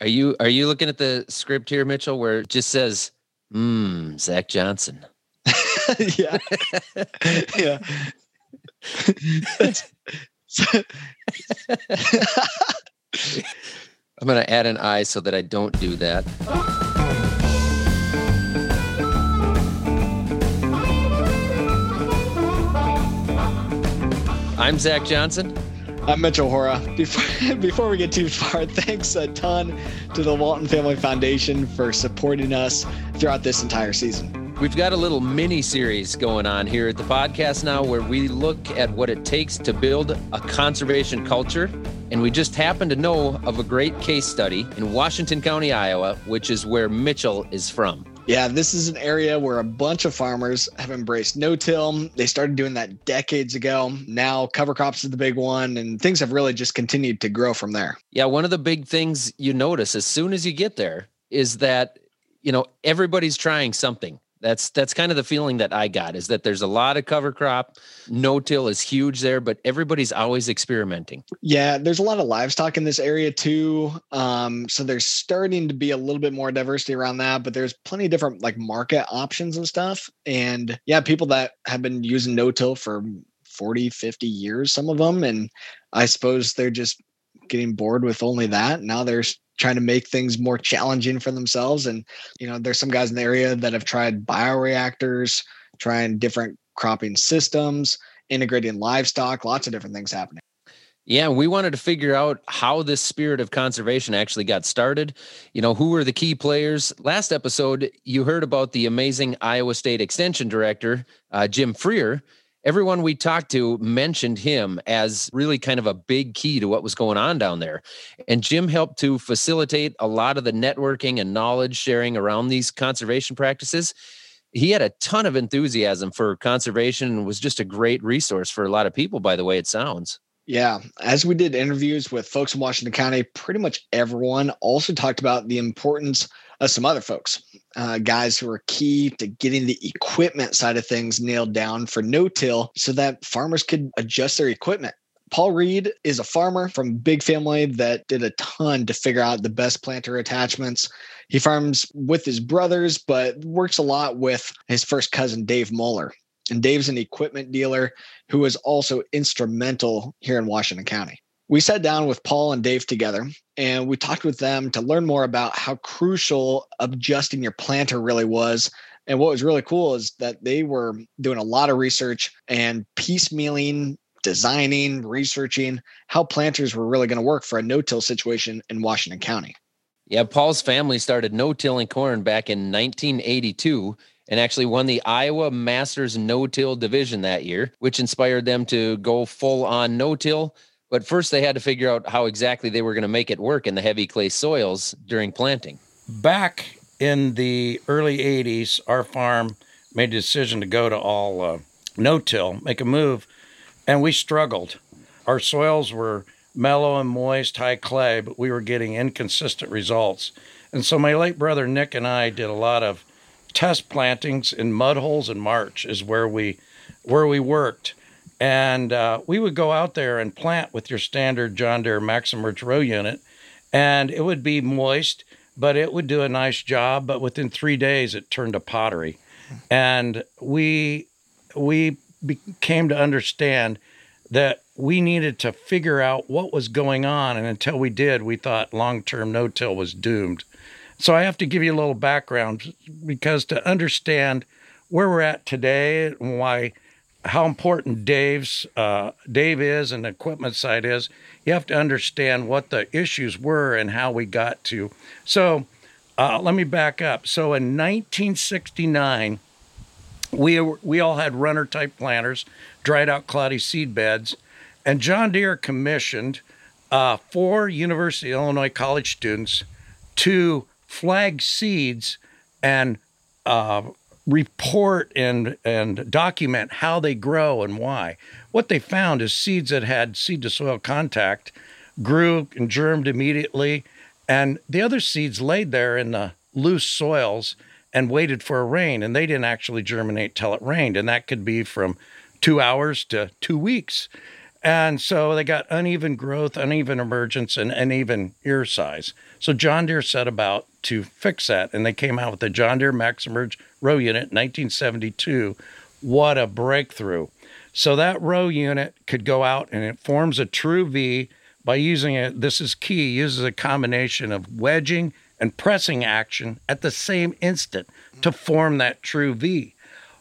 Are you are you looking at the script here, Mitchell, where it just says, "Hmm, Zach Johnson." yeah, yeah. I'm gonna add an I so that I don't do that. I'm Zach Johnson. I'm Mitchell Hora. Before, before we get too far, thanks a ton to the Walton Family Foundation for supporting us throughout this entire season. We've got a little mini series going on here at the podcast now where we look at what it takes to build a conservation culture. And we just happen to know of a great case study in Washington County, Iowa, which is where Mitchell is from. Yeah, this is an area where a bunch of farmers have embraced no till. They started doing that decades ago. Now, cover crops is the big one, and things have really just continued to grow from there. Yeah, one of the big things you notice as soon as you get there is that, you know, everybody's trying something. That's that's kind of the feeling that I got is that there's a lot of cover crop. No till is huge there, but everybody's always experimenting. Yeah, there's a lot of livestock in this area too. Um, so there's starting to be a little bit more diversity around that, but there's plenty of different like market options and stuff. And yeah, people that have been using no till for 40, 50 years, some of them. And I suppose they're just getting bored with only that. Now there's trying to make things more challenging for themselves. And, you know, there's some guys in the area that have tried bioreactors, trying different cropping systems, integrating livestock, lots of different things happening. Yeah, we wanted to figure out how this spirit of conservation actually got started. You know, who were the key players? Last episode, you heard about the amazing Iowa State Extension Director, uh, Jim Freer, everyone we talked to mentioned him as really kind of a big key to what was going on down there. And Jim helped to facilitate a lot of the networking and knowledge sharing around these conservation practices. He had a ton of enthusiasm for conservation and was just a great resource for a lot of people, by the way it sounds. Yeah. As we did interviews with folks in Washington County, pretty much everyone also talked about the importance of some other folks, uh, guys who are key to getting the equipment side of things nailed down for no till so that farmers could adjust their equipment. Paul Reed is a farmer from big family that did a ton to figure out the best planter attachments. He farms with his brothers, but works a lot with his first cousin, Dave Moeller. And Dave's an equipment dealer who was also instrumental here in Washington County. We sat down with Paul and Dave together and we talked with them to learn more about how crucial adjusting your planter really was. And what was really cool is that they were doing a lot of research and piecemealing, designing, researching how planters were really going to work for a no till situation in Washington County. Yeah, Paul's family started no tilling corn back in 1982 and actually won the Iowa Masters No Till division that year, which inspired them to go full on no till. But first, they had to figure out how exactly they were going to make it work in the heavy clay soils during planting. Back in the early 80s, our farm made a decision to go to all uh, no till, make a move, and we struggled. Our soils were mellow and moist, high clay, but we were getting inconsistent results. And so my late brother Nick and I did a lot of test plantings in mud holes and march is where we where we worked and uh, we would go out there and plant with your standard John Deere MaxEmerge row unit and it would be moist but it would do a nice job. But within three days it turned to pottery. And we we came to understand that we needed to figure out what was going on. And until we did we thought long-term no-till was doomed. So I have to give you a little background because to understand where we're at today and why how important Dave's uh, Dave is and the equipment side is, you have to understand what the issues were and how we got to. So uh, let me back up. So in 1969, we we all had runner type planters, dried out cloudy seed beds, and John Deere commissioned uh, four University of Illinois college students to flag seeds and uh, report and and document how they grow and why. What they found is seeds that had seed to soil contact grew and germed immediately, and the other seeds laid there in the loose soils and waited for a rain, and they didn't actually germinate till it rained, and that could be from two hours to two weeks. And so they got uneven growth, uneven emergence, and uneven ear size. So John Deere set about to fix that, and they came out with the John Deere MaxEmerge row unit in 1972. What a breakthrough! So that row unit could go out and it forms a true V by using it. This is key. Uses a combination of wedging and pressing action at the same instant to form that true V.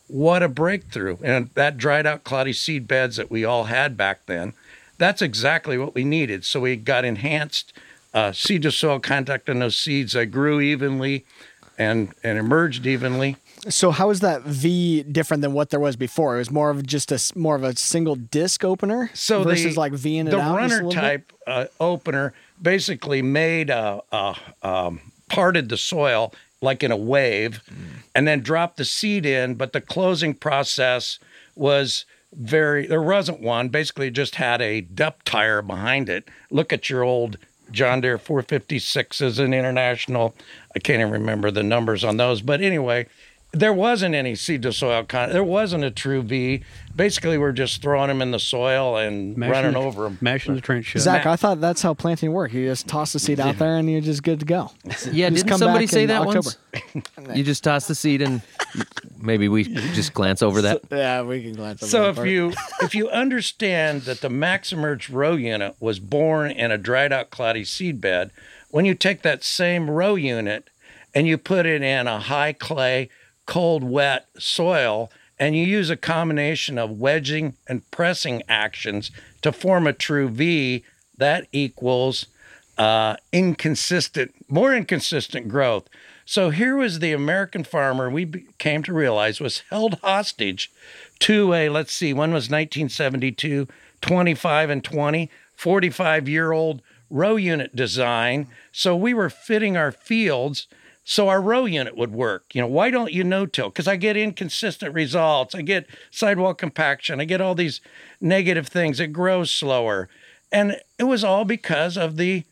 What a breakthrough. And that dried out cloudy seed beds that we all had back then, that's exactly what we needed. So we got enhanced uh, seed to soil contact on those seeds. They grew evenly and, and emerged evenly. So how is that V different than what there was before? It was more of just a more of a single disc opener so versus the, like V in it the out. just a runner type uh, opener basically made a, a um, parted the soil like in a wave, and then drop the seed in. But the closing process was very there wasn't one. Basically, just had a depth tire behind it. Look at your old John Deere 456s and international. I can't even remember the numbers on those, but anyway, there wasn't any seed to soil con. There wasn't a true V. Basically, we're just throwing them in the soil and Mashing running the- over them. Mashing the trench shut. Zach, I thought that's how planting worked. You just toss the seed out there and you're just good to go. Yeah, didn't somebody say that October. once? you just toss the seed and maybe we just glance over that. Yeah, we can glance over So that if part. you if you understand that the MaxEmerge row unit was born in a dried out cloudy seed bed, when you take that same row unit and you put it in a high clay, cold, wet soil, and you use a combination of wedging and pressing actions to form a true V, that equals uh, inconsistent, more inconsistent growth. So here was the American farmer we came to realize was held hostage to a, let's see, one was 1972, 25 and 20, 45 year old row unit design. So we were fitting our fields so our row unit would work. You know, why don't you no till? Because I get inconsistent results. I get sidewall compaction. I get all these negative things. It grows slower. And it was all because of the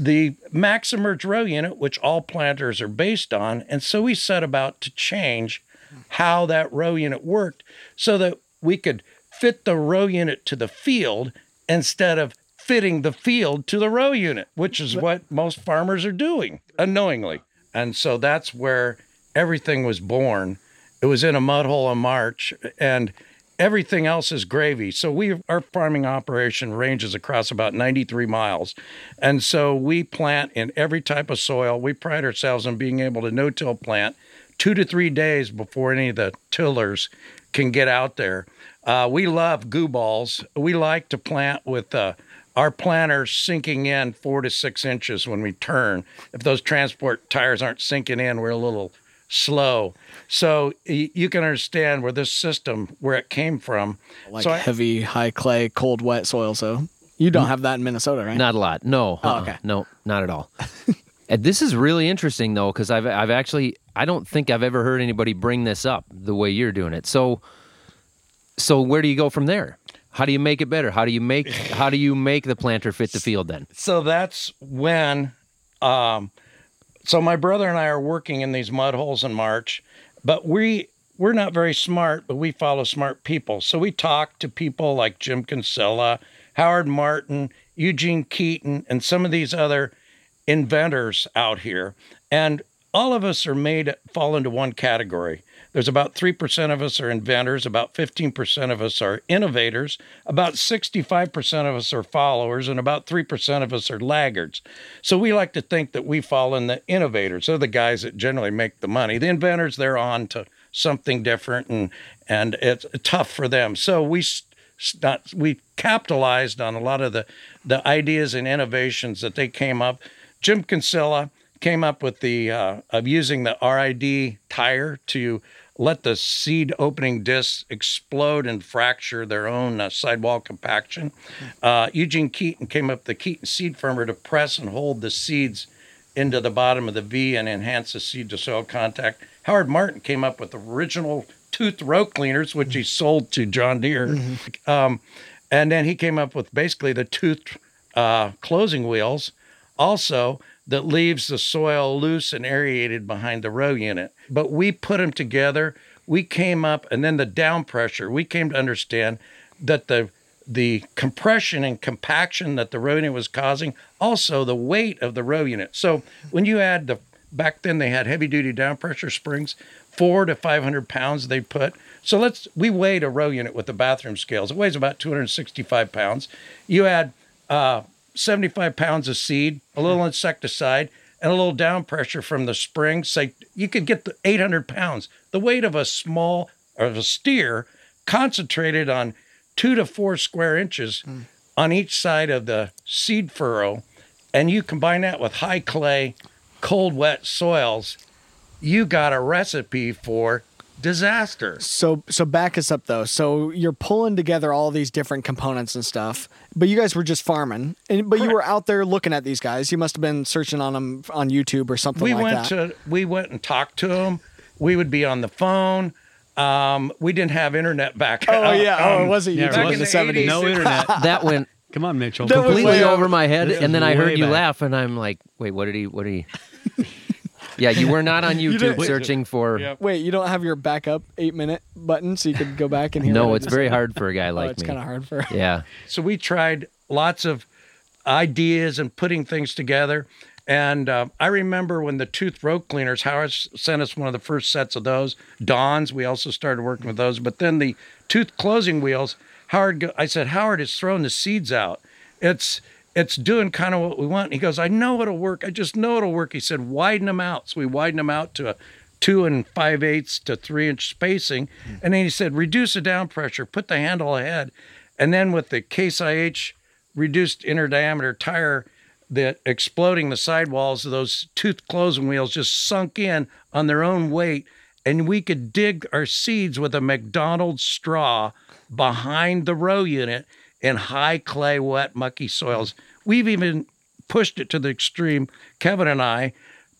the MaxEmerge row unit, which all planters are based on. And so we set about to change how that row unit worked so that we could fit the row unit to the field instead of fitting the field to the row unit, which is what most farmers are doing unknowingly. And so that's where everything was born. It was in a mud hole in March, and everything else is gravy. So we our farming operation ranges across about 93 miles. And so we plant in every type of soil. We pride ourselves on being able to no-till plant 2 to 3 days before any of the tillers can get out there. Uh, we love goo balls. We like to plant with uh, our planters sinking in four to six inches when we turn. If those transport tires aren't sinking in, we're a little slow. So y- you can understand where this system, where it came from. like so I- heavy, high clay, cold, wet soil. So you don't have that in Minnesota, right? Not a lot. No. Oh, uh-uh. okay. No, not at all. and this is really interesting though, because I've I've actually I don't think I've ever heard anybody bring this up the way you're doing it. So so where do you go from there? How do you make it better? How do you make how do you make the planter fit the field then? so that's when um so my brother and I are working in these mud holes in March, but we we're not very smart, but we follow smart people. So we talk to people like Jim Kinsella, Howard Martin, Eugene Keeton, and some of these other inventors out here. And all of us are made fall into one category. There's about 3% of us are inventors, about 15% of us are innovators, about 65% of us are followers, and about 3% of us are laggards. So we like to think that we fall in the innovators. They're the guys that generally make the money. The inventors, they're on to something different and and it's tough for them. So we we capitalized on a lot of the the ideas and innovations that they came up. Jim Kinsella came up with the uh, of using the RID tire to let the seed opening discs explode and fracture their own uh, sidewall compaction. Uh, Eugene Keeton came up with the Keeton seed firmer to press and hold the seeds into the bottom of the V and enhance the seed to soil contact. Howard Martin came up with the original tooth row cleaners, which he sold to John Deere. Um, and then he came up with basically the tooth uh, closing wheels, also that leaves the soil loose and aerated behind the row unit. But we put them together. We came up, and then the down pressure. We came to understand that the the compression and compaction that the row unit was causing, also the weight of the row unit. So when you add the back then they had heavy duty down pressure springs, four to five hundred pounds they put. So let's we weighed a row unit with the bathroom scales. It weighs about 265 pounds. You add uh, 75 pounds of seed, a little insecticide, and a little down pressure from the spring. Say you could get the 800 pounds, the weight of a small of a steer, concentrated on two to four square inches mm. on each side of the seed furrow, and you combine that with high clay, cold, wet soils, you got a recipe for disaster. So so back us up though. So you're pulling together all these different components and stuff, but you guys were just farming, and but Correct. you were out there looking at these guys. You must have been searching on them on YouTube or something. We like went to we went and talked to them. We would be on the phone. Um, we didn't have internet back. Oh yeah, um, oh it wasn't YouTube yeah, in the seventies. No internet. that went. Come on, Mitchell. Completely over my head, and then I heard you back. laugh, and I'm like, "Wait, what did he? What did he?" Yeah, you were not on YouTube searching for. Yep. Wait, you don't have your backup eight minute button so you could go back and hear. No, it's very hard for a guy oh, like oh, it's me. It's kind of hard for. Yeah. So we tried lots of ideas and putting things together. And uh, I remember when the tooth row cleaners, Howard sent us one of the first sets of those. Don's, we also started working with those. But then the tooth closing wheels, Howard, I said, Howard is throwing the seeds out. It's it's doing kind of what we want. He goes, I know it'll work. I just know it'll work. He said, widen them out. So we widen them out to a two and five eighths to three inch spacing. Mm. And then he said, reduce the down pressure, put the handle ahead. And then with the Case IH reduced inner diameter tire, that exploding the sidewalls of those tooth closing wheels just sunk in on their own weight. And we could dig our seeds with a McDonald's straw behind the row unit in high clay, wet, mucky soils. We've even pushed it to the extreme, Kevin and I,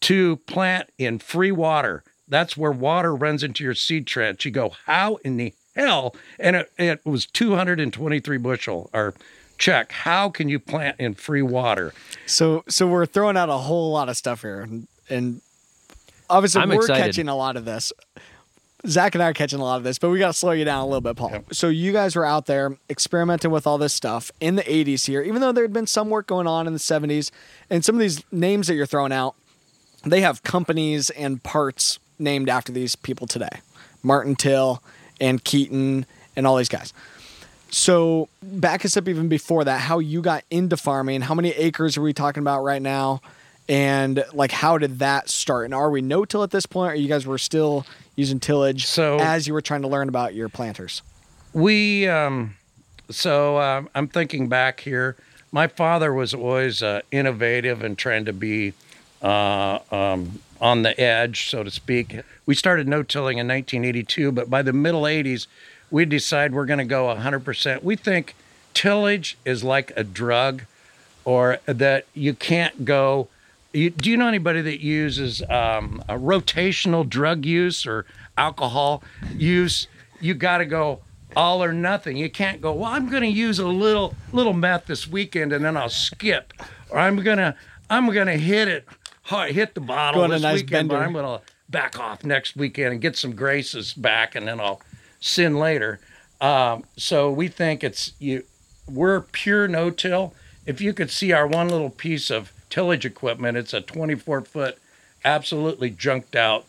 to plant in free water. That's where water runs into your seed trench. You go, how in the hell? And it, it was 223 bushel or check. How can you plant in free water? So, so we're throwing out a whole lot of stuff here, and, and obviously I'm we're excited. catching a lot of this. Zach and I are catching a lot of this, but we got to slow you down a little bit, Paul. Yep. So you guys were out there experimenting with all this stuff in the 80s here, even though there had been some work going on in the 70s. And some of these names that you're throwing out, they have companies and parts named after these people today. Martin Till and Keeton and all these guys. So back us up even before that, how you got into farming, how many acres are we talking about right now? And like how did that start? And are we no till at this point, or you guys were still using tillage so, as you were trying to learn about your planters? We, um, so uh, I'm thinking back here. My father was always uh, innovative and trying to be uh, um, on the edge, so to speak. We started no tilling in 1982, but by the middle 80s, we decide we're going to go 100%. We think tillage is like a drug, or that you can't go you, do you know anybody that uses um, a rotational drug use or alcohol use? You got to go all or nothing. You can't go. Well, I'm going to use a little little meth this weekend and then I'll skip, or I'm gonna I'm gonna hit it hard, hit the bottle this nice weekend, bender. but I'm gonna back off next weekend and get some graces back, and then I'll sin later. Um, so we think it's you. We're pure no-till. If you could see our one little piece of tillage equipment. It's a 24 foot, absolutely junked out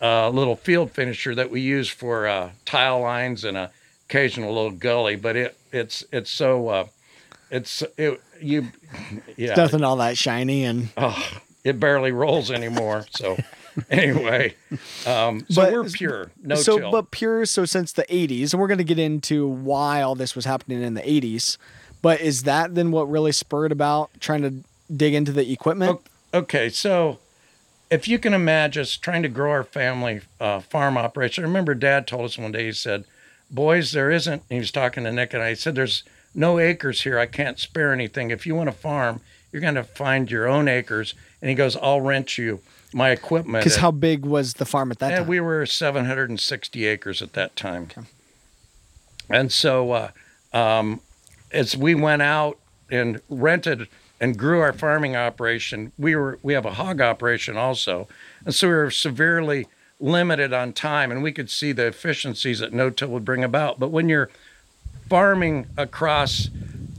uh, little field finisher that we use for uh, tile lines and a occasional little gully. But it it's it's so uh, it's it you yeah nothing all that shiny and oh it barely rolls anymore. So. anyway, um, so but, we're pure, no so. But pure, so since the 80s, and we're going to get into why all this was happening in the 80s. But is that then what really spurred about trying to dig into the equipment? Okay, so if you can imagine us trying to grow our family uh, farm operation, I remember Dad told us one day. He said, "Boys, there isn't." He was talking to Nick and I. He said, "There's no acres here. I can't spare anything. If you want to farm, you're going to find your own acres." And he goes, "I'll rent you my equipment." Because how big was the farm at that time? We were 760 acres at that time. Okay. And so, uh, um, as we went out and rented and grew our farming operation. We were we have a hog operation also, and so we were severely limited on time, and we could see the efficiencies that no-till would bring about. But when you're farming across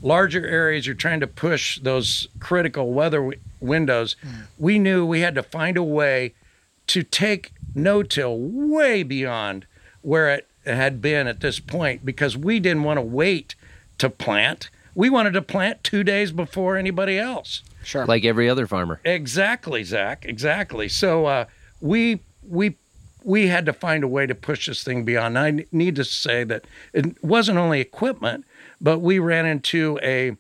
larger areas, you're trying to push those critical weather w- windows. Mm. We knew we had to find a way to take no-till way beyond where it had been at this point because we didn't want to wait to plant. We wanted to plant two days before anybody else. Sure. Like every other farmer. Exactly, Zach. Exactly. So uh, we we we had to find a way to push this thing beyond. I need to say that it wasn't only equipment, but we ran into a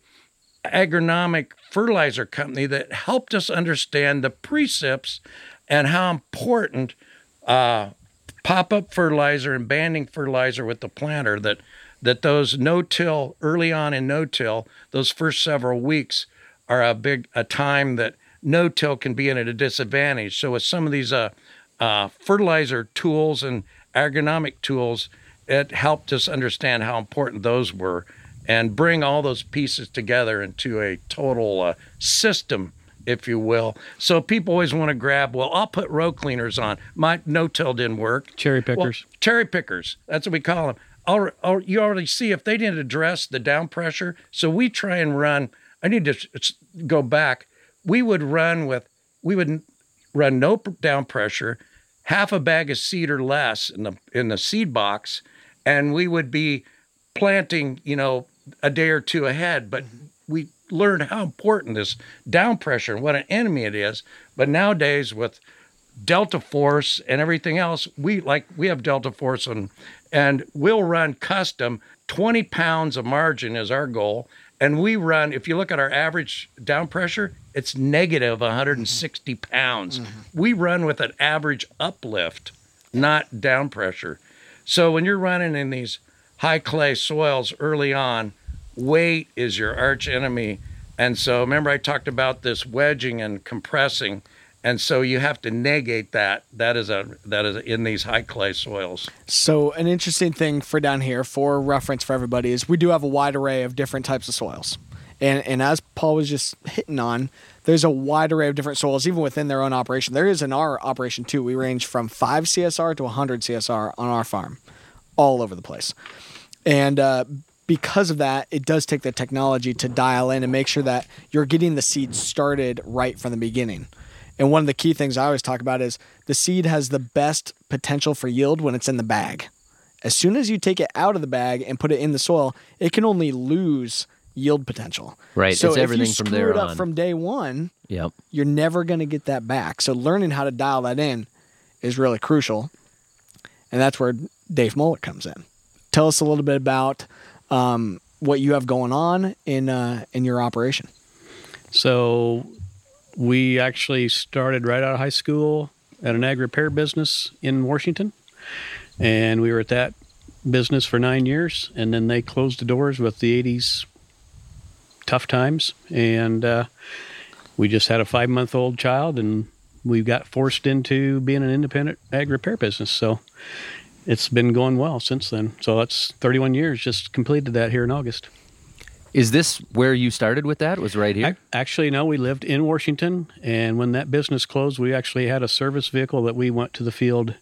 agronomic fertilizer company that helped us understand the precepts and how important uh, pop-up fertilizer and banding fertilizer with the planter that that those no-till early on in no-till those first several weeks are a big a time that no-till can be in at a disadvantage. So with some of these uh, uh, fertilizer tools and agronomic tools, it helped us understand how important those were and bring all those pieces together into a total uh, system, if you will. So people always want to grab, well, I'll put row cleaners on. My no-till didn't work. Cherry pickers. Well, cherry pickers. That's what we call them. I'll, I'll, you already see if they didn't address the down pressure. So we try and run I need to go back. We would run with, we would run no down pressure, half a bag of seed or less in the in the seed box, and we would be planting, you know, a day or two ahead. But mm-hmm. we learned how important this down pressure and what an enemy it is. But nowadays with Delta Force and everything else, we like we have Delta Force and and we'll run custom. 20 pounds of margin is our goal. And we run if you look at our average down pressure it's negative 160 pounds. Mm-hmm. we run with an average uplift not down pressure. So when you're running in these high clay soils early on weight is your arch enemy. And so remember i talked about this wedging and compressing and so you have to negate that. That is a that is in these high clay soils. So an interesting thing for down here for reference for everybody is we do have a wide array of different types of soils. And and as paul was just hitting on there's a wide array of different soils even within their own operation. There is in our operation too. We range from 5 csr to 100 csr on our farm all over the place. And uh, because of that, it does take the technology to dial in and make sure that you're getting the seed started right from the beginning. And one of the key things I always talk about is the seed has the best potential for yield when it's in the bag. As soon as you take it out of the bag and put it in the soil, it can only lose yield potential. Right. So it's if everything you from there it up on. from day one, yep. you're never going to get that back. So learning how to dial that in is really crucial. And that's where Dave Moeller comes in. Tell us a little bit about um, what you have going on in uh, in your operation. So we actually started right out of high school at an ag repair business in Washington. And we were at that business for nine years. And then they closed the doors with the 80s tough times. And uh, we just had a five month old child and we got forced into being an independent ag repair business. So it's been going well since then. So that's 31 years, just completed that here in August. Is this where you started with that? Was right here? Actually, no. We lived in Washington, and when that business closed, we actually had a service vehicle that we went to the field,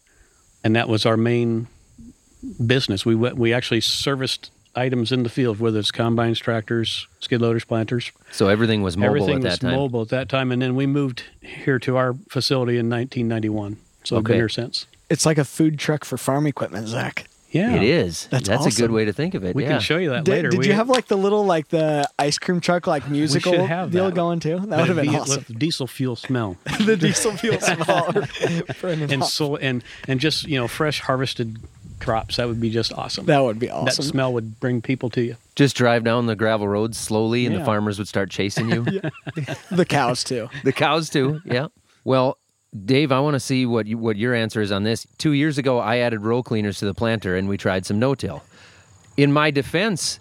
and that was our main business. We went, we actually serviced items in the field, whether it's combines, tractors, skid loaders, planters. So everything was mobile everything at that was time. mobile at that time, and then we moved here to our facility in 1991. So okay. I've been here since. It's like a food truck for farm equipment, Zach. Yeah, it is. That's, That's awesome. a good way to think of it. We yeah. can show you that did, later. Did we you have like the little like the ice cream truck like musical deal that. going too? That would have been awesome. With diesel fuel smell. the diesel fuel smell. and so and and just you know fresh harvested crops. That would be just awesome. That would be awesome. That smell would bring people to you. Just drive down the gravel roads slowly, and yeah. the farmers would start chasing you. the cows too. The cows too. Yeah. Well, Dave, I want to see what you, what your answer is on this. Two years ago, I added row cleaners to the planter, and we tried some no-till. In my defense,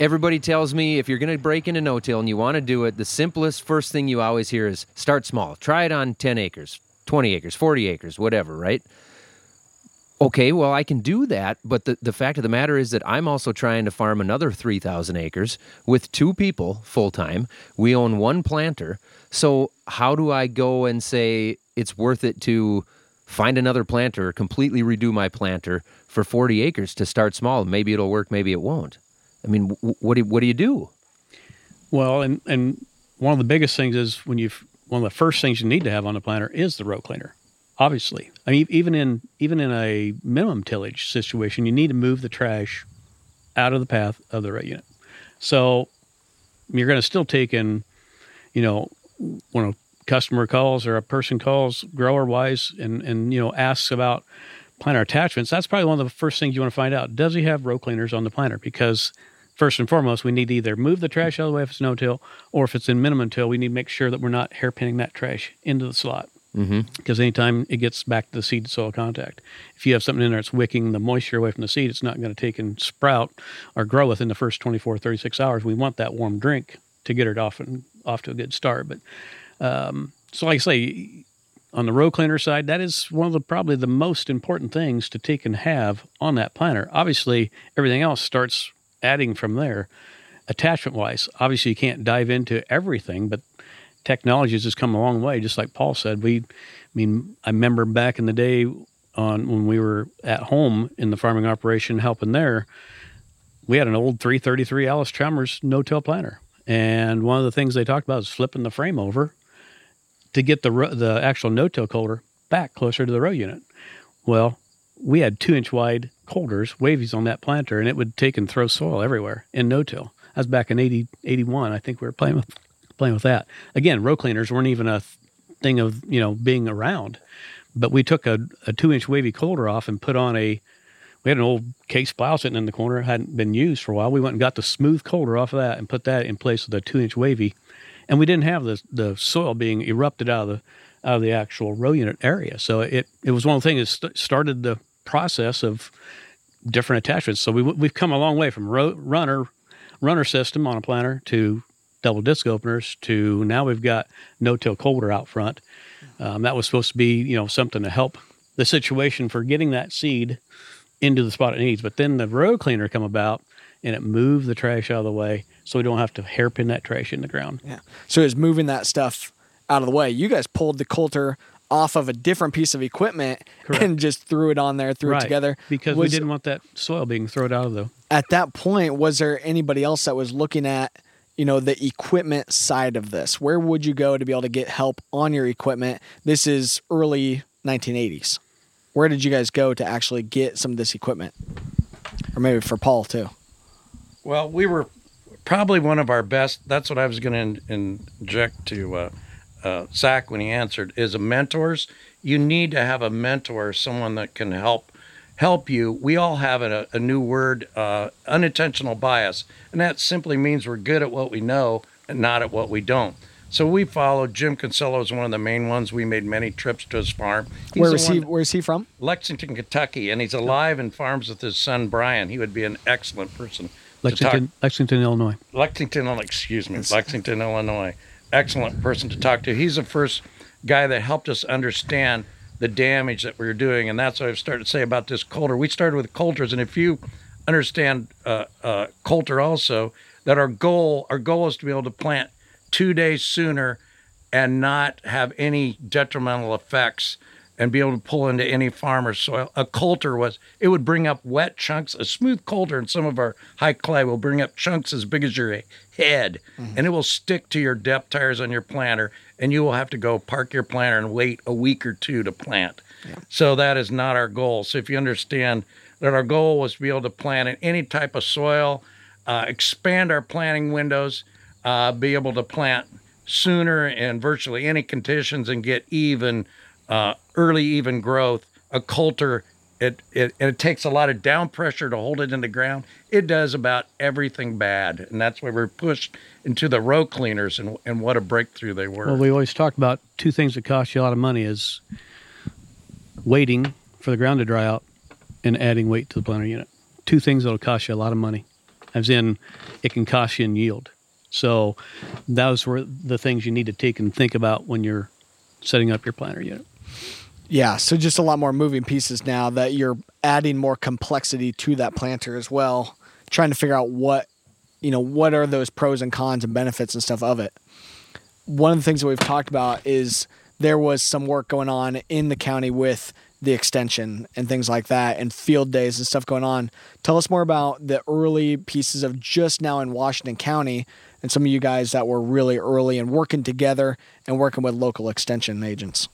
everybody tells me if you're going to break into no-till and you want to do it, the simplest first thing you always hear is start small. Try it on 10 acres, 20 acres, 40 acres, whatever, right? Okay, well, I can do that, but the, the fact of the matter is that I'm also trying to farm another 3,000 acres with two people full time. We own one planter. So, how do I go and say it's worth it to find another planter, completely redo my planter for 40 acres to start small? Maybe it'll work, maybe it won't. I mean, what do what do you do? Well, and and one of the biggest things is when you've, one of the first things you need to have on the planter is the row cleaner. Obviously, I mean, even in even in a minimum tillage situation, you need to move the trash out of the path of the row unit. So you're going to still take in, you know, one a customer calls or a person calls grower wise and and you know asks about planter attachments, that's probably one of the first things you want to find out. Does he have row cleaners on the planter? Because first and foremost, we need to either move the trash out of the way if it's no till, or if it's in minimum till, we need to make sure that we're not hairpinning that trash into the slot. Mm-hmm. Because anytime it gets back to the seed soil contact, if you have something in there that's wicking the moisture away from the seed, it's not going to take and sprout or grow within the first 24, 36 hours. We want that warm drink to get it off and off to a good start. But um, so, like I say, on the row cleaner side, that is one of the probably the most important things to take and have on that planter. Obviously, everything else starts adding from there. Attachment wise, obviously, you can't dive into everything, but technology has just come a long way. Just like Paul said, we, I mean, I remember back in the day on when we were at home in the farming operation helping there, we had an old 333 Allis Chalmers no-till planter, and one of the things they talked about is flipping the frame over to get the the actual no-till coulter back closer to the row unit. Well, we had two inch wide coulters, wavies on that planter, and it would take and throw soil everywhere in no-till. That was back in 80, 81. I think we were playing with playing with that. Again, row cleaners weren't even a thing of you know being around, but we took a, a two inch wavy coulter off and put on a. We had an old case plow sitting in the corner, hadn't been used for a while. We went and got the smooth coulter off of that and put that in place with a two inch wavy, and we didn't have the the soil being erupted out of the out of the actual row unit area. So it it was one of the things that st- started the process of different attachments. So we we've come a long way from row, runner runner system on a planter to double disc openers to now we've got no-till coulter out front. Um, that was supposed to be, you know, something to help the situation for getting that seed into the spot it needs. But then the row cleaner come about and it moved the trash out of the way so we don't have to hairpin that trash in the ground. Yeah. So it's moving that stuff out of the way. You guys pulled the coulter off of a different piece of equipment Correct. and just threw it on there, threw right. it together. Because was, we didn't want that soil being thrown out of the. At that point, was there anybody else that was looking at you know the equipment side of this where would you go to be able to get help on your equipment this is early 1980s where did you guys go to actually get some of this equipment or maybe for paul too well we were probably one of our best that's what i was going to inject to uh, uh, zach when he answered is a mentors you need to have a mentor someone that can help help you, we all have a, a new word, uh, unintentional bias. And that simply means we're good at what we know and not at what we don't. So we followed Jim Kinsella is one of the main ones. We made many trips to his farm. He's where is he? Where is he from? Lexington, Kentucky, and he's alive and farms with his son Brian. He would be an excellent person. Lexington, Lexington, Illinois. Lexington, excuse me, Lexington, Illinois. Excellent person to talk to. He's the first guy that helped us understand the damage that we were doing. And that's what I've started to say about this coulter. We started with coulters, and if you understand uh, uh, coulter also, that our goal our goal is to be able to plant two days sooner and not have any detrimental effects and be able to pull into any farmer's soil. A coulter was it would bring up wet chunks. A smooth coulter in some of our high clay will bring up chunks as big as your head, mm-hmm. and it will stick to your depth tires on your planter, and you will have to go park your planter and wait a week or two to plant. Yeah. So that is not our goal. So if you understand that our goal was to be able to plant in any type of soil, uh, expand our planting windows, uh, be able to plant sooner in virtually any conditions, and get even uh, early even growth. A coulter it, it it takes a lot of down pressure to hold it in the ground. It does about everything bad, and that's why we're pushed into the row cleaners, and and what a breakthrough they were. Well, we always talk about two things that cost you a lot of money: is waiting for the ground to dry out and adding weight to the planter unit. Two things that'll cost you a lot of money, as in it can cost you in yield. So those were the things you need to take and think about when you're setting up your planter unit. Yeah, so just a lot more moving pieces now that you're adding more complexity to that planter as well, trying to figure out what, you know, what are those pros and cons and benefits and stuff of it. One of the things that we've talked about is there was some work going on in the county with the extension and things like that and field days and stuff going on. Tell us more about the early pieces of just now in Washington County and some of you guys that were really early and working together and working with local extension agents.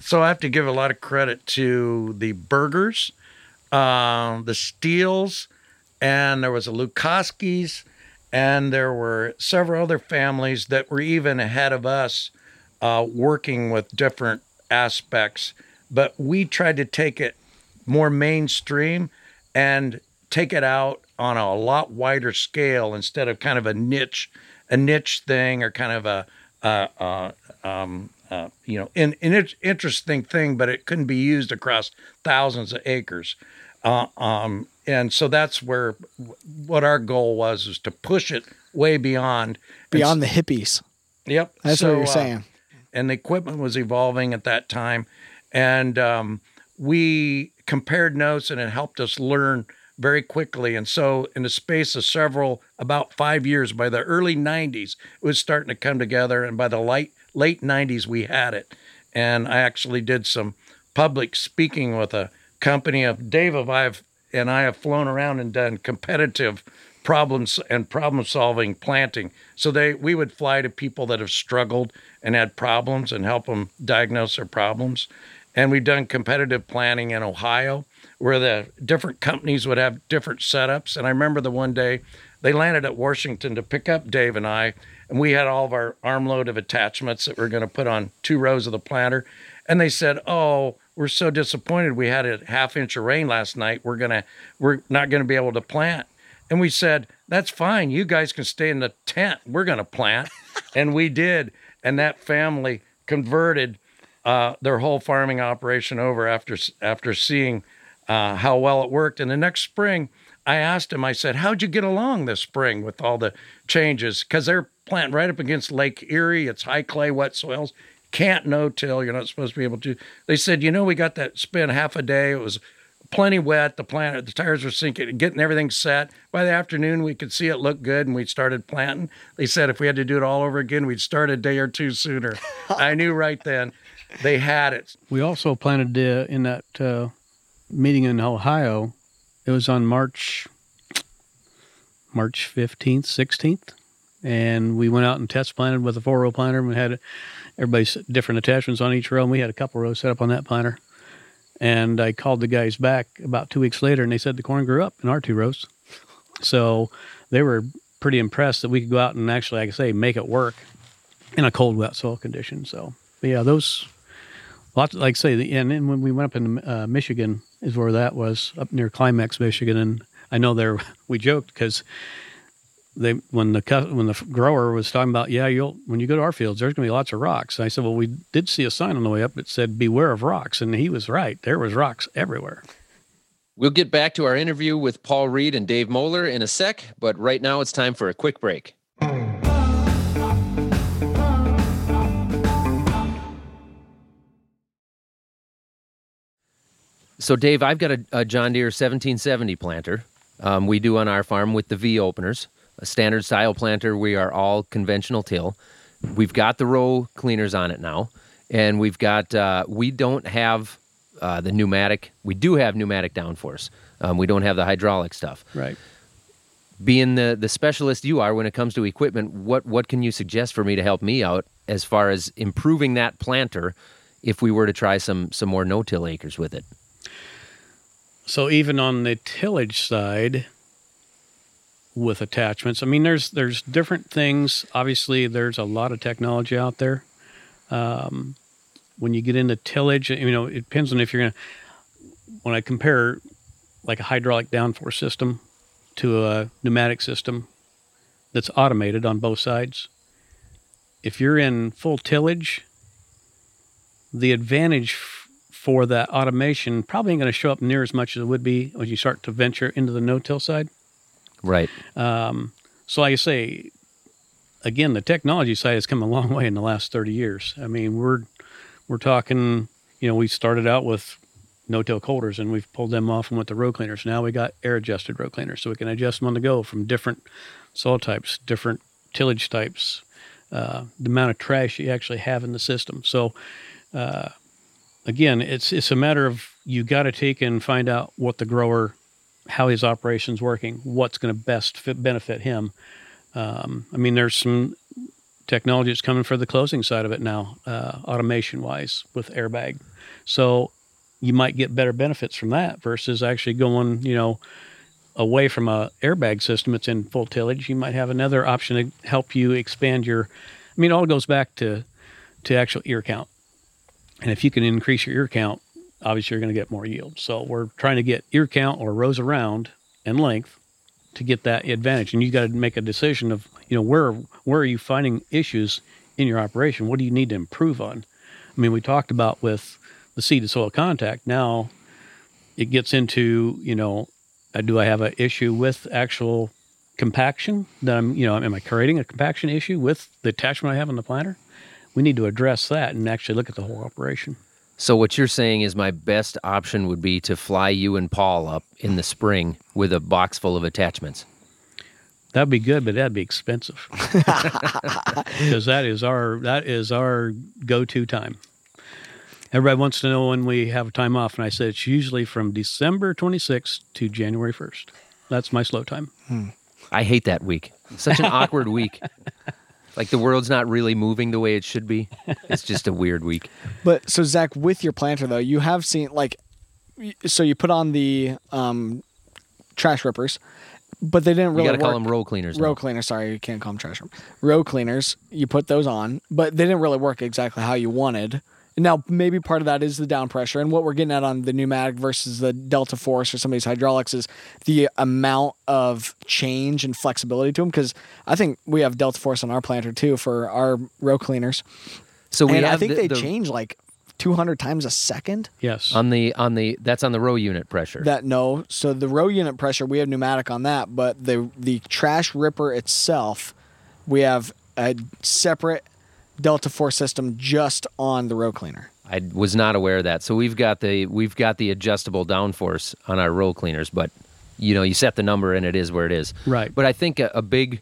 So I have to give a lot of credit to the Burgers, uh, the Steels, and there was a Lukoski's, and there were several other families that were even ahead of us uh, working with different aspects. But we tried to take it more mainstream and take it out on a lot wider scale instead of kind of a niche, a niche thing or kind of a, um, uh, you know, an, an interesting thing, but it couldn't be used across thousands of acres. Uh, um, and so that's where what our goal was is to push it way beyond beyond the hippies. Yep, that's so, what you're uh, saying. and the equipment was evolving at that time, and um, we compared notes, and it helped us learn very quickly. And so, in the space of several, about five years, by the early '90s, it was starting to come together, and by the late late '90s, we had it. And I actually did some public speaking with a company of Dave of I've and I have flown around and done competitive problems and problem solving planting. So they we would fly to people that have struggled and had problems and help them diagnose their problems. And we've done competitive planting in Ohio where the different companies would have different setups. And I remember the one day they landed at Washington to pick up Dave and I, and we had all of our armload of attachments that we are going to put on two rows of the planter. And they said, "Oh, we're so disappointed. We had a half inch of rain last night. We're gonna, we're not going to be able to plant." And we said, "That's fine. You guys can stay in the tent. We're going to plant." and we did. And that family converted uh, their whole farming operation over after after seeing uh, how well it worked. And the next spring, I asked him, I said, How'd you get along this spring with all the changes? Because they're planting right up against Lake Erie. It's high clay, wet soils. Can't no till. You're not supposed to be able to. They said, You know, we got that spend half a day. It was plenty wet. The plant, the tires were sinking, getting everything set. By the afternoon, we could see it look good, and we started planting. They said if we had to do it all over again, we'd start a day or two sooner. I knew right then they had it. We also planted uh, in that uh, meeting in Ohio. It was on March March 15th, 16th. And we went out and test planted with a four row planter. And We had everybody's different attachments on each row. And we had a couple rows set up on that planter. And I called the guys back about two weeks later and they said the corn grew up in our two rows. So they were pretty impressed that we could go out and actually, like I say, make it work in a cold, wet soil condition. So, yeah, those lots, like I say, and then when we went up in uh, Michigan, is where that was up near Climax, Michigan, and I know there we joked because they when the when the grower was talking about yeah you'll when you go to our fields there's going to be lots of rocks and I said well we did see a sign on the way up that said beware of rocks and he was right there was rocks everywhere. We'll get back to our interview with Paul Reed and Dave Moeller in a sec, but right now it's time for a quick break. So, Dave, I've got a, a John Deere 1770 planter. Um, we do on our farm with the V openers, a standard style planter. We are all conventional till. We've got the row cleaners on it now, and we've got uh, we don't have uh, the pneumatic. We do have pneumatic downforce. Um, we don't have the hydraulic stuff. Right. Being the the specialist you are when it comes to equipment, what what can you suggest for me to help me out as far as improving that planter if we were to try some some more no till acres with it? So even on the tillage side with attachments, I mean, there's there's different things. Obviously, there's a lot of technology out there. Um, when you get into tillage, you know, it depends on if you're gonna. When I compare like a hydraulic downforce system to a pneumatic system that's automated on both sides, if you're in full tillage, the advantage for that automation probably ain't going to show up near as much as it would be when you start to venture into the no-till side. Right. Um, so, like I say, again, the technology side has come a long way in the last 30 years. I mean, we're we're talking, you know, we started out with no-till coulters and we've pulled them off and went to row cleaners. Now we got air-adjusted row cleaners, so we can adjust them on the go from different soil types, different tillage types, uh, the amount of trash you actually have in the system. So, uh, again, it's it's a matter of you got to take and find out what the grower, how his operation's working, what's going to best fit, benefit him. Um, I mean, there's some technology that's coming for the closing side of it now, uh, automation wise with airbag. So you might get better benefits from that versus actually going, you know, away from a airbag system. It's in full tillage. You might have another option to help you expand your. I mean, it all goes back to to actual ear count. And if you can increase your ear count, obviously you're going to get more yield. So we're trying to get ear count or rows around and length to get that advantage. And you got to make a decision of, you know, where where are you finding issues in your operation? What do you need to improve on? I mean, we talked about with the seed to soil contact. Now it gets into, you know, uh, do I have an issue with actual compaction that I'm, you know, am I creating a compaction issue with the attachment I have on the planter? We need to address that and actually look at the whole operation. So what you're saying is my best option would be to fly you and Paul up in the spring with a box full of attachments. That'd be good, but that'd be expensive because that is our that is our go-to time. Everybody wants to know when we have time off, and I said it's usually from December 26th to January 1st. That's my slow time. Hmm. I hate that week. Such an awkward week. Like the world's not really moving the way it should be. It's just a weird week. But so Zach, with your planter though, you have seen like, so you put on the um, trash whippers, but they didn't really. You got to call them row cleaners. Row cleaners. Sorry, you can't call them trash. Row cleaners. You put those on, but they didn't really work exactly how you wanted. Now, maybe part of that is the down pressure. And what we're getting at on the pneumatic versus the Delta Force or some of these hydraulics is the amount of change and flexibility to them. Because I think we have Delta Force on our planter too for our row cleaners. So we and I think the, they the, change like 200 times a second. Yes. On the on the that's on the row unit pressure. That no. So the row unit pressure we have pneumatic on that, but the the trash whipper itself we have a separate Delta Force system just on the row cleaner. I was not aware of that. So we've got the we've got the adjustable downforce on our row cleaners, but you know you set the number and it is where it is. Right. But I think a, a big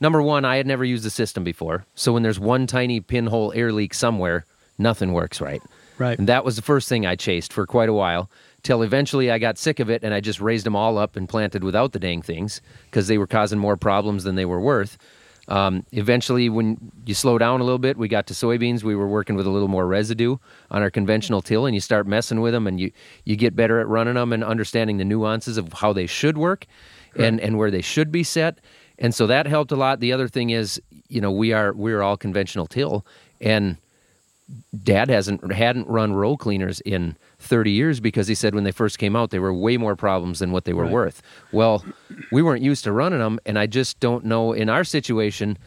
number one, I had never used the system before, so when there's one tiny pinhole air leak somewhere, nothing works right. Right. And that was the first thing I chased for quite a while till eventually I got sick of it and I just raised them all up and planted without the dang things because they were causing more problems than they were worth. Um, eventually, when you slow down a little bit, we got to soybeans. We were working with a little more residue on our conventional till, and you start messing with them, and you you get better at running them and understanding the nuances of how they should work, and and where they should be set. And so that helped a lot. The other thing is, you know, we are we are all conventional till, and Dad hasn't hadn't run row cleaners in 30 years because he said when they first came out, they were way more problems than what they were right. worth. Well, we weren't used to running them, and I just don't know in our situation.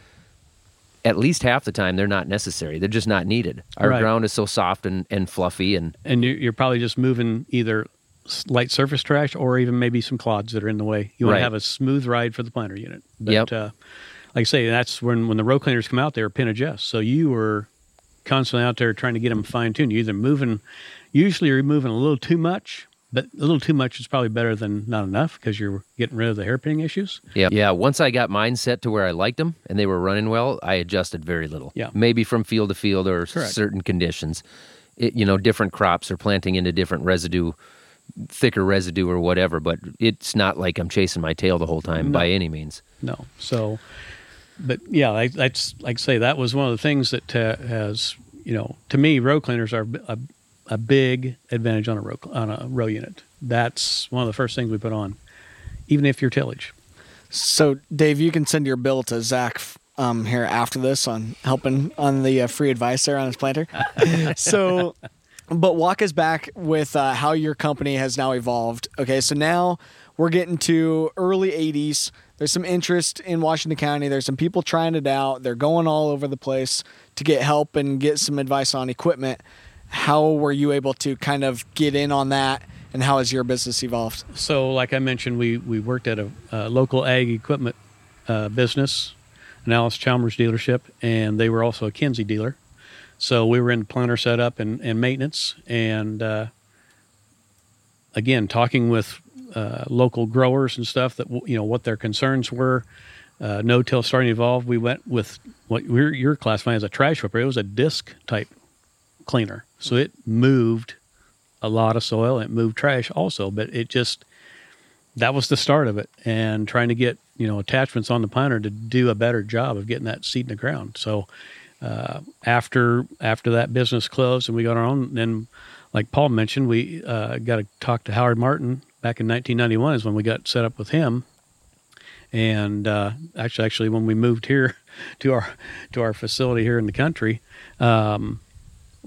At least half the time, they're not necessary. They're just not needed. Our right. ground is so soft and, and fluffy, and and you're probably just moving either light surface trash or even maybe some clods that are in the way. You want right. to have a smooth ride for the planter unit. But, yep. Uh, like I say, that's when when the row cleaners come out, they were pin adjust. So you were constantly out there trying to get them fine tuned. You're either moving Usually you're moving a little too much, but a little too much is probably better than not enough because you're getting rid of the hairpinning issues. Yeah, yeah. Once I got mine set to where I liked them and they were running well, I adjusted very little. Yeah, maybe from field to field or Correct. certain conditions. It, you know, different crops are planting into different residue, thicker residue or whatever. But it's not like I'm chasing my tail the whole time no. by any means. No. So, but yeah, I, that's like I say that was one of the things that uh, has you know to me row cleaners are a a big advantage on a row on a row unit. That's one of the first things we put on, even if you're tillage. So, Dave, you can send your bill to Zach um, here after this on helping on the uh, free advice there on his planter. so, but walk us back with uh, how your company has now evolved. Okay, so now we're getting to early 80s. There's some interest in Washington County. There's some people trying it out. They're going all over the place to get help and get some advice on equipment how were you able to kind of get in on that and how has your business evolved? So like i mentioned we, we worked at a, a local ag equipment uh, business an Allis Chalmers dealership and they were also a Kinze dealer. So we were in planter setup and, and maintenance and uh, again talking with uh, local growers and stuff that you know what their concerns were uh, no till starting to evolve. We went with what we're, you're classifying as a trash whipper it was a disc type cleaner. So it moved a lot of soil. It moved trash also, but it just that was the start of it, and trying to get you know attachments on the planter to do a better job of getting that seed in the ground. So uh, after after that business closed and we got our own, then like Paul mentioned, we uh, got to talk to Howard Martin back in 1991 is when we got set up with him. And uh, actually, actually, when we moved here to our to our facility here in the country, um,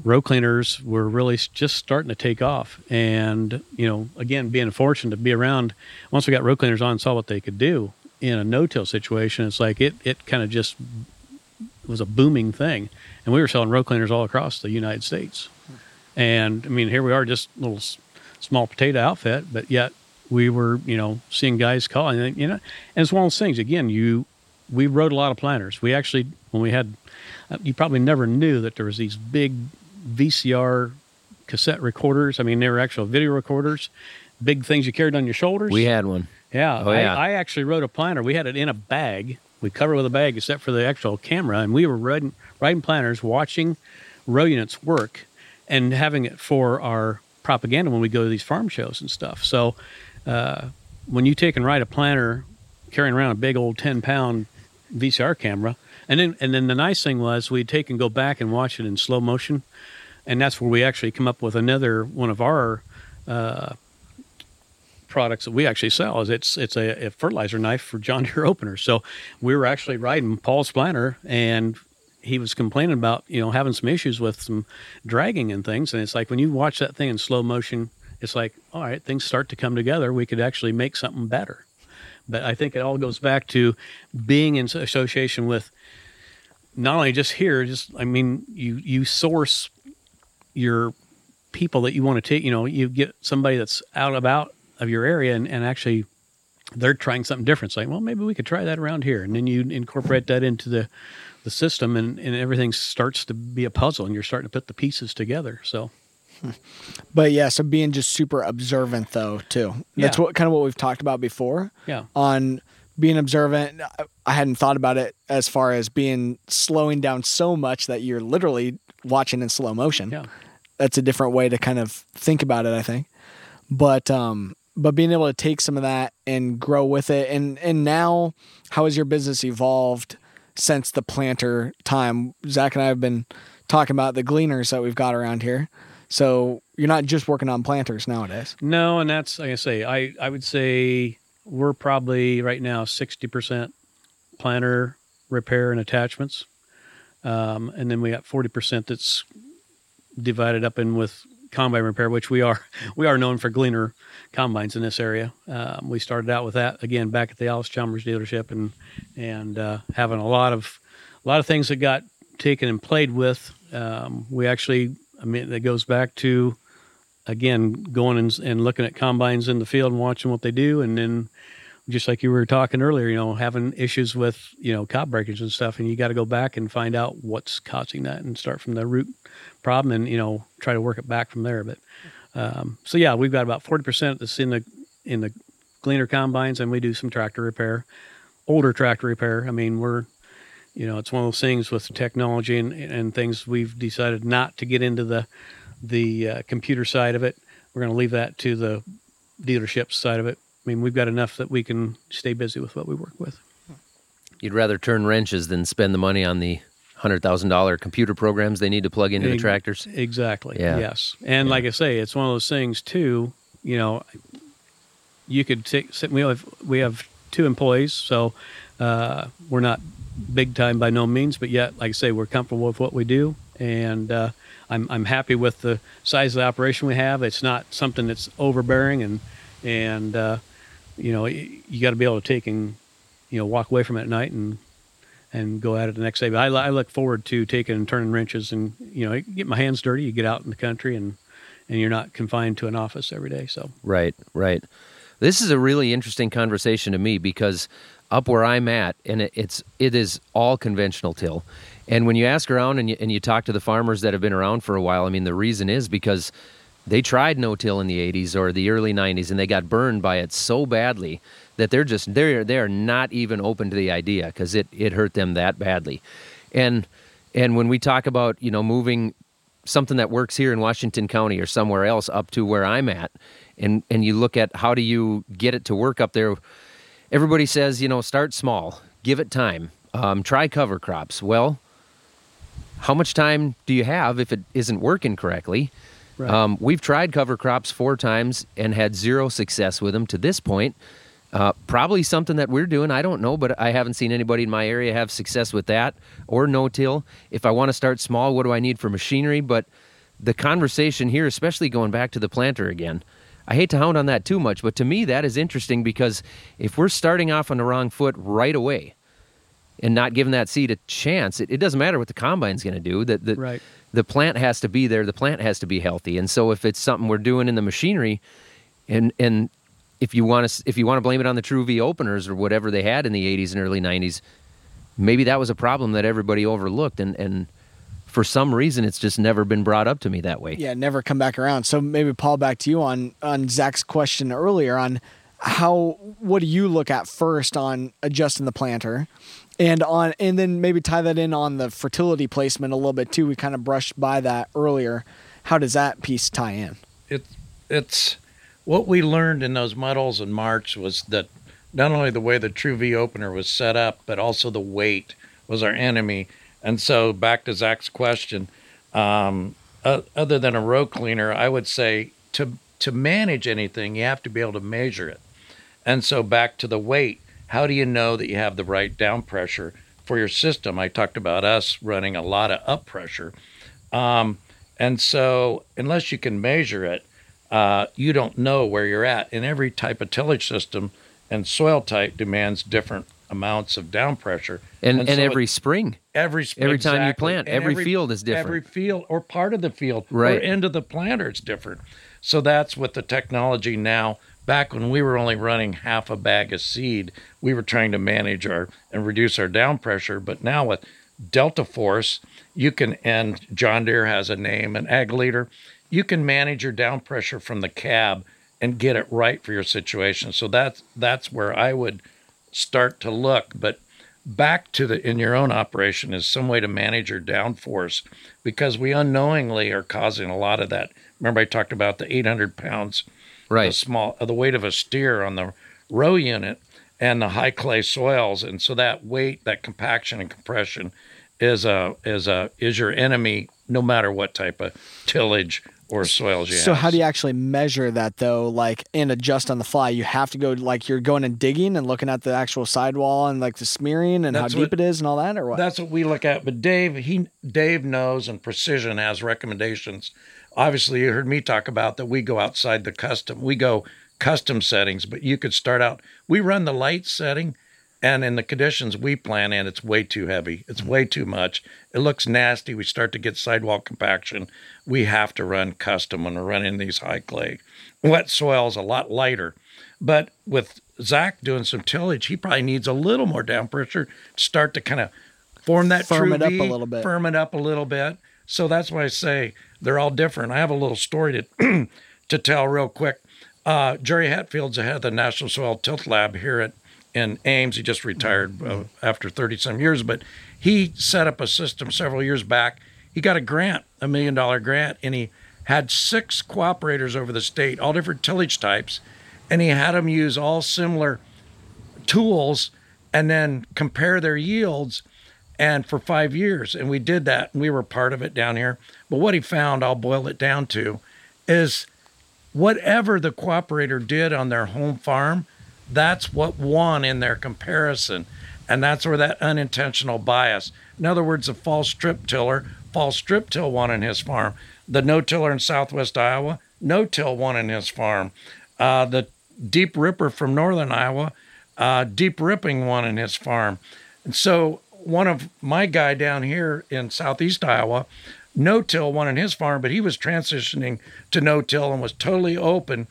row cleaners were really just starting to take off. And you know, again, being fortunate to be around, once we got row cleaners on, and saw what they could do in a no-till situation. It's like it it kind of just was a booming thing, and we were selling row cleaners all across the United States. And I mean, here we are, just a little small potato outfit, but yet we were, you know, seeing guys calling, you know, and it's one of those things. Again, you, we rode a lot of planters. We actually, when we had, uh, you probably never knew that there was these big VCR cassette recorders. I mean, they were actual video recorders, big things you carried on your shoulders. We had one. Yeah, oh, yeah. I, I actually wrote a planter. We had it in a bag. We covered with a bag, except for the actual camera, and we were writing, writing planters, watching row units work and having it for our propaganda when we go to these farm shows and stuff. So uh, when you take and ride a planter carrying around a big old 10 pound VCR camera, and then and then the nice thing was we'd take and go back and watch it in slow motion, and that's where we actually come up with another one of our uh, products that we actually sell. Is it's it's a, a fertilizer knife for John Deere openers. So we were actually riding Paul's planter and he was complaining about you know having some issues with some dragging and things and it's like when you watch that thing in slow motion it's like all right things start to come together we could actually make something better but i think it all goes back to being in association with not only just here just i mean you you source your people that you want to take you know you get somebody that's out about of your area and, and actually they're trying something different it's like well maybe we could try that around here and then you incorporate that into the the system and, and everything starts to be a puzzle and you're starting to put the pieces together. So but yeah, so being just super observant though too. That's yeah. what kind of what we've talked about before. Yeah. On being observant, I hadn't thought about it as far as being slowing down so much that you're literally watching in slow motion. Yeah. That's a different way to kind of think about it, I think. But um but being able to take some of that and grow with it and and now how has your business evolved since the planter time. Zach and I have been talking about the gleaners that we've got around here. So you're not just working on planters nowadays. No, and that's like I say, I, I would say we're probably right now sixty percent planter repair and attachments. Um, and then we got forty percent that's divided up in with combine repair, which we are we are known for gleaner combines in this area. Um, we started out with that again back at the Allis Chalmers dealership, and and uh, having a lot of a lot of things that got taken and played with. Um, we actually, I mean, that goes back to again going and, and looking at combines in the field and watching what they do, and then just like you were talking earlier, you know, having issues with you know cob breakage and stuff, and you got to go back and find out what's causing that and start from the root problem, and you know try to work it back from there. But um, so yeah, we've got about forty percent that's in the in the gleaner combines, and we do some tractor repair, older tractor repair. I mean, we're you know, it's one of those things with technology and, and things we've decided not to get into the the uh, computer side of it. We're going to leave that to the dealership side of it. I mean, we've got enough that we can stay busy with what we work with. You'd rather turn wrenches than spend the money on the hundred thousand dollar computer programs they need to plug into the tractors. Exactly. Yeah. Yes. And yeah. like I say, it's one of those things too. You know, you could take. We have we have two employees, so uh, we're not big time by no means, but yet, like I say, we're comfortable with what we do, and uh, I'm I'm happy with the size of the operation we have. It's not something that's overbearing, and and uh, you know you, got to be able to take and you know walk away from it at night and and go at it the next day. But I, I look forward to taking and turning wrenches and you know get my hands dirty. You get out in the country and and you're not confined to an office every day. So right, right. This is a really interesting conversation to me because up where I'm at, and it, it's it is all conventional till. And when you ask around and you, and you talk to the farmers that have been around for a while, I mean, the reason is because they tried no-till in the 80s or the early 90s and they got burned by it so badly that they're just they're they're not even open to the idea because it it hurt them that badly and and when we talk about you know moving something that works here in Washington County or somewhere else up to where I'm at, and and you look at how do you get it to work up there. Everybody says, you know, start small, give it time, um, try cover crops. Well, how much time do you have if it isn't working correctly? Right. Um, we've tried cover crops four times and had zero success with them to this point. Uh, probably something that we're doing. I don't know, but I haven't seen anybody in my area have success with that or no till. If I want to start small, what do I need for machinery? But the conversation here, especially going back to the planter again, I hate to hound on that too much, but to me, that is interesting because if we're starting off on the wrong foot right away and not giving that seed a chance, it, it doesn't matter what the combine's going to do. That the, right. the plant has to be there, the plant has to be healthy. And so if it's something we're doing in the machinery, and and if you want to if you want to blame it on the True V openers or whatever they had in the 80s and early 90s, maybe that was a problem that everybody overlooked and and for some reason it's just never been brought up to me that way. Yeah, never come back around. So maybe Paul back to you on on Zach's question earlier on how what do you look at first on adjusting the planter? And on and then maybe tie that in on the fertility placement a little bit too. We kind of brushed by that earlier. How does that piece tie in? It it's what we learned in those muddles in March was that not only the way the True V opener was set up, but also the weight was our enemy. And so, back to Zach's question, um, uh, other than a row cleaner, I would say to to manage anything, you have to be able to measure it. And so, back to the weight, how do you know that you have the right down pressure for your system? I talked about us running a lot of up pressure, um, and so unless you can measure it, uh, you don't know where you're at. And every type of tillage system and soil type demands different amounts of down pressure. And, and, and so every spring. Every spring. Every time you plant, every, every, field is different. Every field or part of the field right. or end of the planter is different. So that's what the technology now. Back when we were only running half a bag of seed, we were trying to manage our and reduce our down pressure. But now with Delta Force, you can, and John Deere has a name, an ag leader, you can manage your down pressure from the cab and get it right for your situation. So that's that's where I would start to look. But back to the in your own operation is some way to manage your downforce because we unknowingly are causing a lot of that. Remember, I talked about the 800 pounds, right? The small, uh, the weight of a steer on the row unit and the high clay soils, and so that weight, that compaction and compression, is a is a is your enemy no matter what type of tillage or soils you so have. how do you actually measure that though like and adjust on the fly? You have to go like you're going and digging and looking at the actual sidewall and like the smearing and that's how deep what, it is and all that or what? That's what we look at but dave he dave knows and precision has recommendations. Obviously you heard me talk about that we go outside the custom we go custom settings but you could start out we run the light setting and in the conditions we plan in, it's way too heavy. It's way too much. It looks nasty. We start to get sidewall compaction. We have to run custom when we're running these high clay. Wet soil is a lot lighter. But with Zach doing some tillage, he probably needs a little more down pressure to start to kind of form that firm true it up a little bit. Firm it up a little bit. So that's why I say they're all different. I have a little story to to tell real quick. Uh, Jerry Hatfield's the head of the National Soil Tilth Lab here at in Ames. He just retired uh, after 30 some years, but he set up a system several years back. He got a grant, a million dollar grant, and he had six cooperators over the state, all different tillage types, and he had them use all similar tools and then compare their yields and for five years and we did that and we were part of it down here but what he found i'll boil it down to is whatever the cooperator did on their home farm that's what won in their comparison. And that's where that unintentional bias. In other words, a false strip tiller, false strip till won in his farm. The no tiller in southwest Iowa, no till won in his farm. Uh, the deep ripper from northern Iowa, uh, deep ripping won in his farm. And so one of my guy down here in southeast Iowa, no till won in his farm, but he was transitioning to no till and was totally open.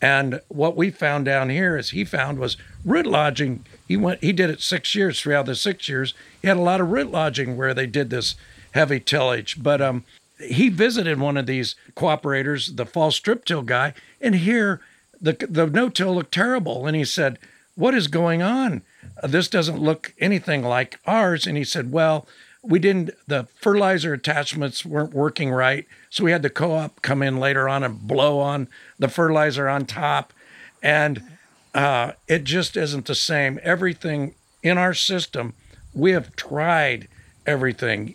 And what we found down here is he found was root lodging. He went he did it six years. Throughout the six years, he had a lot of root lodging where they did this heavy tillage. But um, he visited one of these cooperators, the false strip till guy, and here the the no till looked terrible. And he said, "What is going on? This doesn't look anything like ours." And he said, "Well." We didn't the fertilizer attachments weren't working right so we had the co-op come in later on and blow on the fertilizer on top. And uh, it just isn't the same. Everything in our system we have tried everything.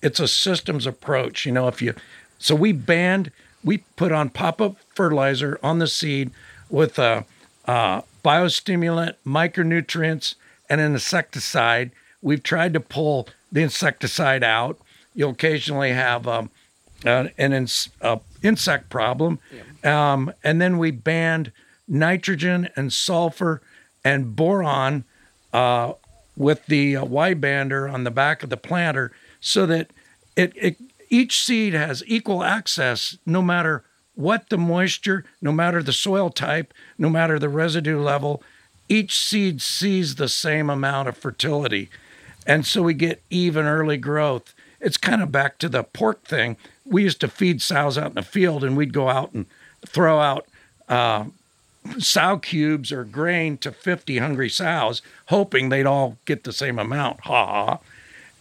It's a systems approach you know if you so we banned we put on pop-up fertilizer on the seed with a, a biostimulant micronutrients and an insecticide. We've tried to pull the insecticide out. You'll occasionally have um, uh, an ins- uh, insect problem. Yeah. Um, and then we banned nitrogen and sulfur and boron uh, with the uh, Y bander on the back of the planter so that it, it each seed has equal access no matter what the moisture, no matter the soil type, no matter the residue level, each seed sees the same amount of fertility. And so we get even early growth. It's kind of back to the pork thing. We used to feed sows out in the field and we'd go out and throw out uh, sow cubes or grain to 50 hungry sows, hoping they'd all get the same amount. Ha ha.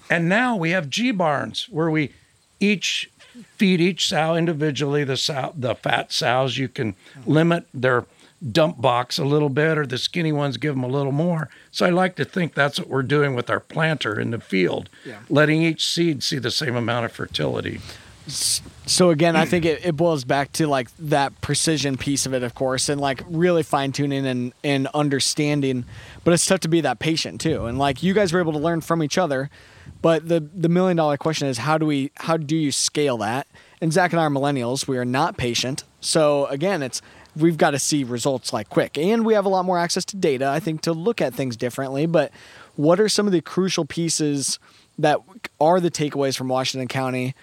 And now we have G barns where we each feed each sow individually. The sow, the fat sows, you can limit their dump box a little bit, or the skinny ones give them a little more. So I like to think that's what we're doing with our planter in the field, yeah. letting each seed see the same amount of fertility. So again, I think it, it boils back to like that precision piece of it, of course, and like really fine tuning and, and understanding. But it's tough to be that patient too. And like you guys were able to learn from each other. But the the million dollar question is how do we how do you scale that? And Zach and I are millennials. We are not patient. So again, it's we've got to see results like quick. And we have a lot more access to data, I think, to look at things differently. But what are some of the crucial pieces that are the takeaways from Washington County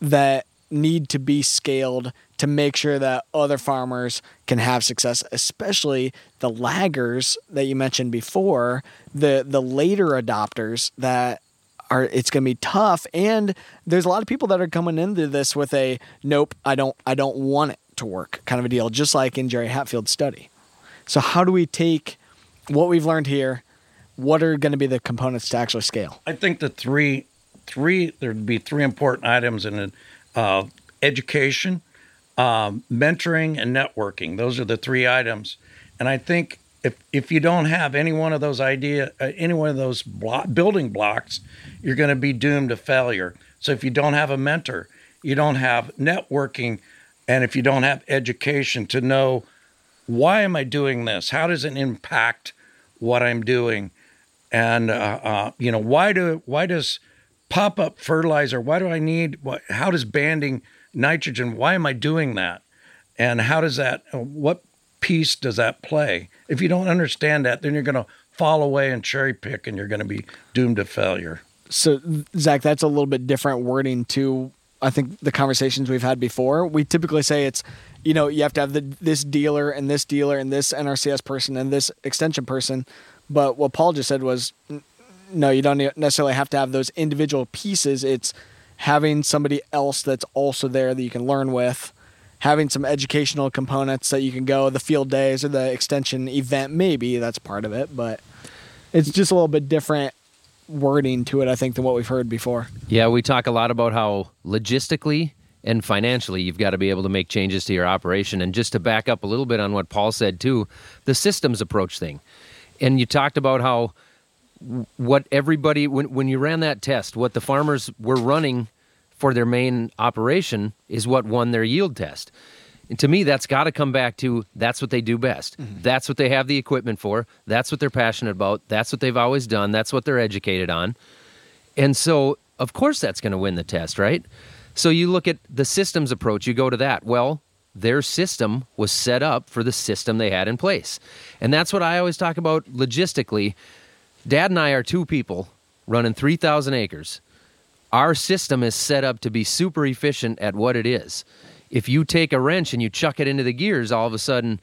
that need to be scaled to make sure that other farmers can have success, especially the laggers that you mentioned before, the the later adopters that are it's going to be tough and there's a lot of people that are coming into this with a nope, I don't I don't want it to work kind of a deal, just like in Jerry Hatfield's study. So, how do we take what we've learned here? What are going to be the components to actually scale? I think the three, three there'd be three important items in it: uh, education, um, mentoring, and networking. Those are the three items. And I think if if you don't have any one of those idea, uh, any one of those block, building blocks, you're going to be doomed to failure. So if you don't have a mentor, you don't have networking and if you don't have education to know why am I doing this? How does it impact what I'm doing? And uh, uh, you know why do why does pop up fertilizer? Why do I need? What, how does banding nitrogen? Why am I doing that? And how does that? What piece does that play? If you don't understand that, then you're going to fall away and cherry pick, and you're going to be doomed to failure. So, Zach, that's a little bit different wording to I think the conversations we've had before, we typically say it's, you know, you have to have the, this dealer and this dealer and this NRCS person and this extension person. But what Paul just said was, no, you don't necessarily have to have those individual pieces. It's having somebody else that's also there that you can learn with, having some educational components that you can go the field days or the extension event. Maybe that's part of it, but it's just a little bit different wording to it, I think, than what we've heard before. Yeah, we talk a lot about how logistically and financially you've got to be able to make changes to your operation. And just to back up a little bit on what Paul said too, the systems approach thing. And you talked about how what everybody when when you ran that test, what the farmers were running for their main operation is what won their yield test. And to me, that's got to come back to that's what they do best. Mm-hmm. That's what they have the equipment for. That's what they're passionate about. That's what they've always done. That's what they're educated on. And so, of course, that's going to win the test, right? So you look at the systems approach, you go to that. Well, their system was set up for the system they had in place. And that's what I always talk about logistically. Dad and I are two people running 3,000 acres. Our system is set up to be super efficient at what it is if you take a wrench and you chuck it into the gears, all of a sudden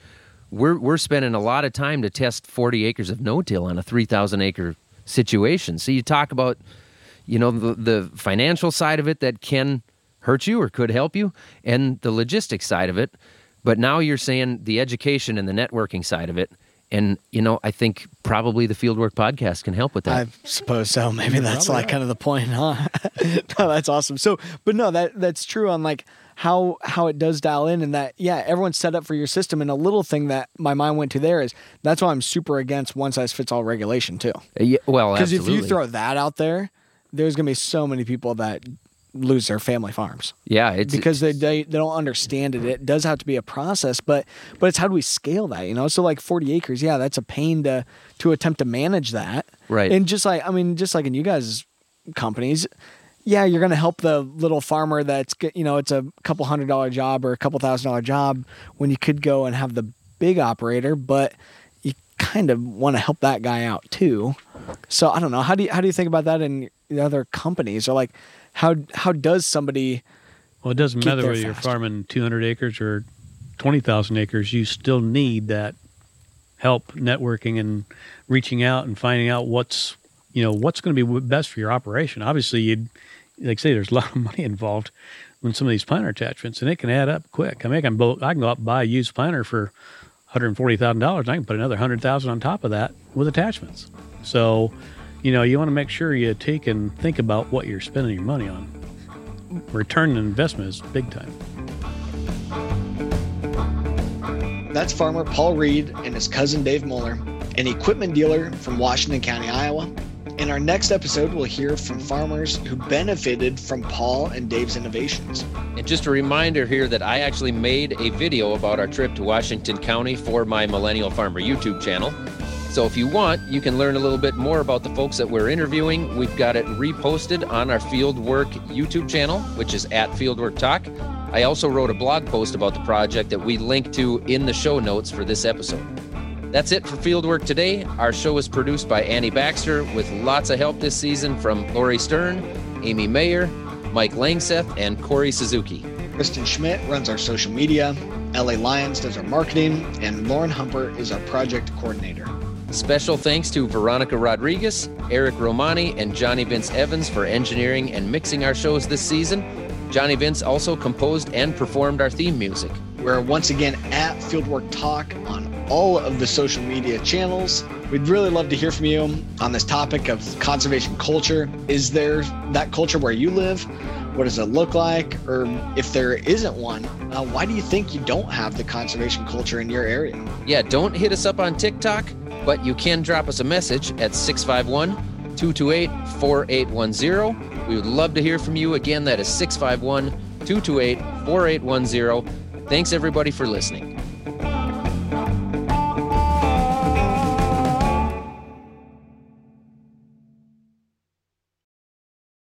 we're we're spending a lot of time to test 40 acres of no-till on a 3,000 acre situation. So you talk about, you know, the, the financial side of it that can hurt you or could help you, and the logistics side of it. But now you're saying the education and the networking side of it, And, you know, I think probably the Fieldwork podcast can help with that. I suppose so. Maybe that's like kind of the point, huh? no, that's awesome. So, but no, that that's true on like how how it does dial in and that yeah, everyone's set up for your system. And a little thing that my mind went to there is that's why I'm super against one size fits all regulation too. Uh, yeah, well, because if you throw that out there, there's gonna be so many people that lose their family farms. Yeah, it's because they, they they don't understand it. It does have to be a process, but but it's how do we scale that? You know, so like forty acres, yeah, that's a pain to to attempt to manage that. Right. And just like I mean, just like in you guys' companies, yeah, you're going to help the little farmer that's you know it's a couple hundred dollar job or a couple thousand dollar job when you could go and have the big operator, but you kind of want to help that guy out too. So I don't know how do you how do you think about that in the other companies or like how how does somebody? Well, it doesn't matter whether you're farming 200 acres or 20,000 acres. You still need that help networking and reaching out and finding out what's you know what's going to be best for your operation. Obviously, you'd like say there's a lot of money involved when some of these planter attachments, and it can add up quick. I mean, I can, I can go out and buy a used planter for $140,000, and I can put another 100000 on top of that with attachments. So you know, you want to make sure you take and think about what you're spending your money on. Return on investment is big time. That's farmer Paul Reed and his cousin Dave Moeller, an equipment dealer from Washington County, Iowa. In our next episode, we'll hear from farmers who benefited from Paul and Dave's innovations. And just a reminder here that I actually made a video about our trip to Washington County for my Millennial Farmer YouTube channel. So if you want, you can learn a little bit more about the folks that we're interviewing. We've got it reposted on our Fieldwork YouTube channel, which is at Fieldwork Talk. I also wrote a blog post about the project that we link to in the show notes for this episode. That's it for Fieldwork today. Our show is produced by Annie Baxter with lots of help this season from Lori Stern, Amy Mayer, Mike Langseth, and Corey Suzuki. Kristen Schmidt runs our social media, LA Lions does our marketing, and Lauren Humper is our project coordinator. Special thanks to Veronica Rodriguez, Eric Romani, and Johnny Vince Evans for engineering and mixing our shows this season. Johnny Vince also composed and performed our theme music. We're once again at Fieldwork Talk on all of the social media channels. We'd really love to hear from you on this topic of conservation culture. Is there that culture where you live? What does it look like? Or if there isn't one, uh, why do you think you don't have the conservation culture in your area? Yeah, don't hit us up on TikTok, but you can drop us a message at 651 228 4810. We would love to hear from you. Again, that is 651 228 4810. Thanks, everybody, for listening.